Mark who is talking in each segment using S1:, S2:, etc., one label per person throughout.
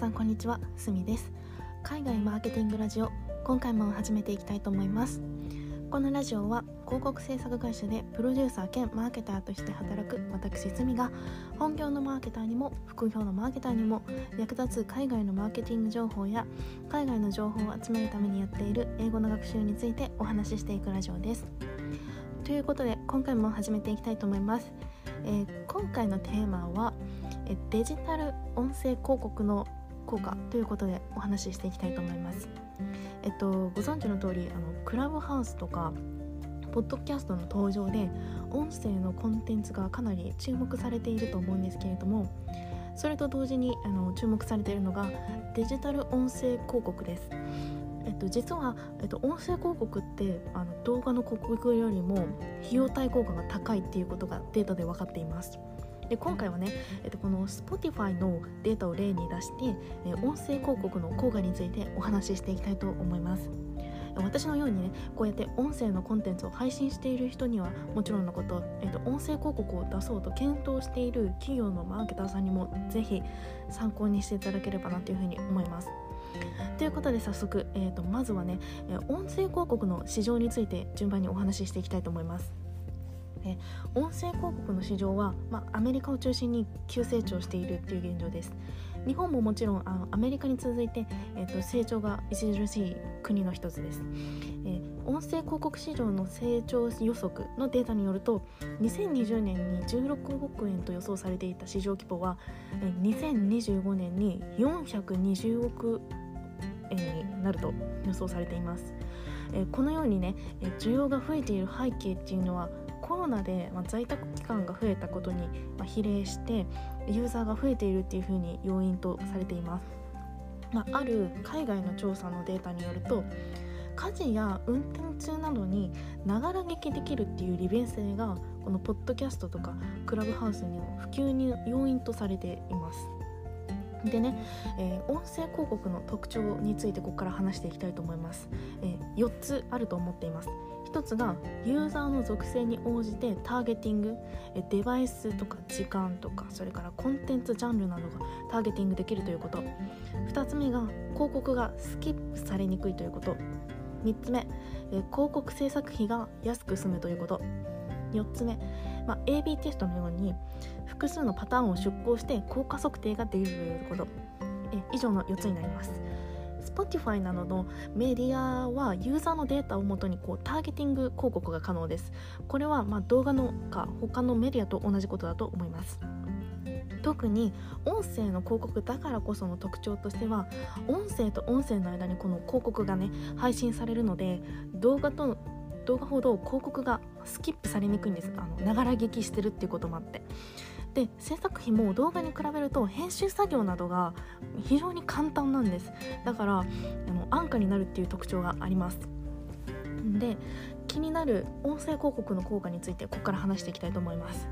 S1: さんこんにちは。すみです。海外マーケティングラジオ今回も始めていきたいと思います。このラジオは広告制作会社でプロデューサー兼マーケターとして働く私すみが本業のマーケターにも副業のマーケターにも役立つ海外のマーケティング情報や海外の情報を集めるためにやっている英語の学習についてお話ししていくラジオです。ということで今回も始めていきたいと思います、えー、今回のテーマはデジタル音声広告の効果ということでお話ししていきたいと思います。えっと、ご存知の通りあのクラブハウスとかポッドキャストの登場で音声のコンテンツがかなり注目されていると思うんですけれどもそれと同時にあの注目されているのがデジタル音声広告です。えっと、実は、えっと、音声広告ってあの動画の広告よりも費用対効果が高いっていうことがデータで分かっています。で今回はね、えっと、この Spotify のデータを例に出して、え音声広告の効果についてお話ししていきたいと思います。私のようにねこうやって音声のコンテンツを配信している人にはもちろんのこと、えっと、音声広告を出そうと検討している企業のマーケターさんにもぜひ参考にしていただければなというふうに思います。ということで早速、えーとまずはね音声広告の市場について順番にお話ししていきたいと思います。え音声広告の市場は、まあ、アメリカを中心に急成長しているっていう現状です。日本ももちろんあのアメリカに続いて、えーと、成長が著しい国の一つです、えー、音声広告市場の成長予測のデータによると2020年に16億円と予想されていた市場規模は、えー、2025年に420億円になると予想されています、えー、このようにね需要が増えている背景っていうのはコロナで、ま在宅期間が増えたことに、ま比例してユーザーが増えているっていうふうに要因とされています。まあ、る海外の調査のデータによると家事や運転中などにながら聞きできるっていう利便性がこのポッドキャストとかクラブハウスにも普及に要因とされています。でね、えー、音声広告の特徴についてここから話していきたいと思います、えー、4つあると思っています1つがユーザーの属性に応じてターゲティングデバイスとか時間とかそれからコンテンツジャンルなどがターゲティングできるということ。2つ目が広告がスキップされにくいということ。3つ目広告制作費が安く済むということ。4つ目、まあ、AB テストのように複数のパターンを出稿して効果測定ができるということ。え以上の4つになります。Spotify などのメディアはユーザーのデータをもとにこうターゲティング広告が可能です。これはま動画のか他のメディアと同じことだと思います。特に音声の広告だからこその特徴としては音声と音声の間にこの広告がね配信されるので動画と動画ほど広告がスキップされにくいんです。あのながら聞きしてるっていうこともあって。で制作費も動画に比べると編集作業などが非常に簡単なんです。だからあの安価になるっていう特徴があります。で気になる音声広告の効果についてここから話していきたいと思います。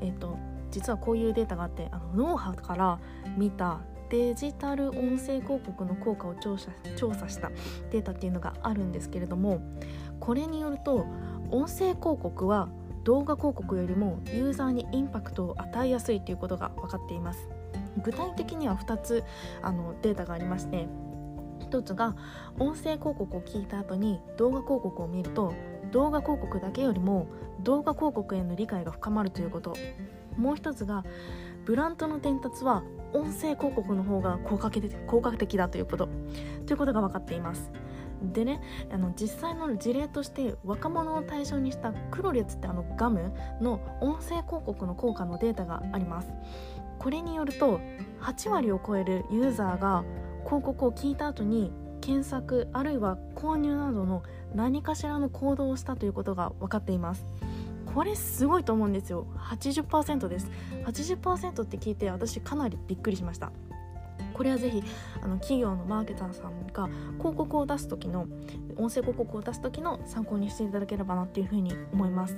S1: えっ、と実はこういうデータがあってあの脳波から見たデジタル音声広告の効果を調査調査したデータっていうのがあるんですけれどもこれによると音声広告は動画広告よりもユーザーにインパクトを与えやすいということが分かっています。具体的には2つあのデータがありまして1つが音声広告を聞いた後に動画広告を見ると動画広告だけよりも動画広告への理解が深まるということ。もう1つがブランドの伝達は音声広告の方が効果的だということ。ということが分かっています。でねあの実際の事例として若者を対象にしたクロレツってあのガムの音声広告の効果のデータがあります。これによると8割を超えるユーザーが広告を聞いた後に検索あるいは購入などの何かしらの行動をしたということが分かっています。これすごいと思うんですよ。80%です。80%って聞いて私かなりびっくりしました。これはぜひあの企業のマーケターさんが広告を出す時の音声広告を出す時の参考にしていただければなっていうふうに思います。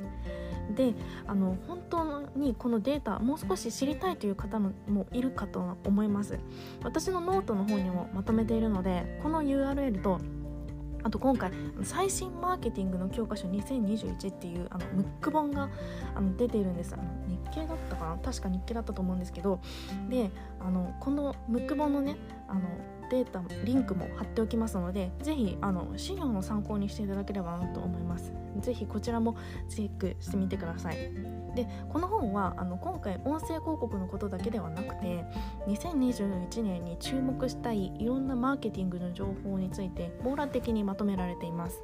S1: であの本当にこのデータもう少し知りたいという方もいるかと思います私のノートの方にもまとめているのでこの URL とあと今回最新マーケティングの教科書2021っていうあのムック本があの出ているんです。あの日経だったかな？確か日経だったと思うんですけど。であのこのムック本のねあのデータリンクも貼っておきますのでぜひあの資料の参考にしていただければなと思います。ぜひこちらもチェックしてみてください。でこの本はあの今回音声広告のことだけではなくて2021年に注目したいいろんなマーケティングの情報について網羅的にまとめられています。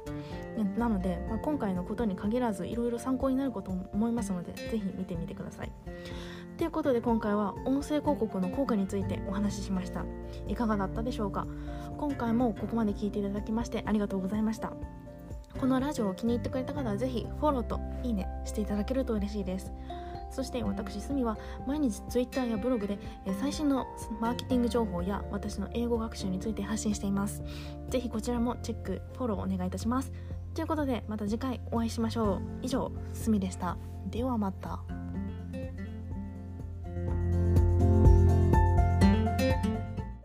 S1: なので、まあ、今回のことに限らずいろいろ参考になることも思いますのでぜひ見てみてください。ということで今回は音声広告の効果についてお話ししました。いかがだったでしょうか？今回もここまで聞いていただきましてありがとうございました。このラジオを気に入ってくれた方はぜひフォローといいねしていただけると嬉しいです。そして私すみは毎日 Twitter やブログで最新のマーケティング情報や私の英語学習について発信しています。ぜひこちらもチェックフォローお願いいたします。ということでまた次回お会いしましょう。以上すみでした。ではまた。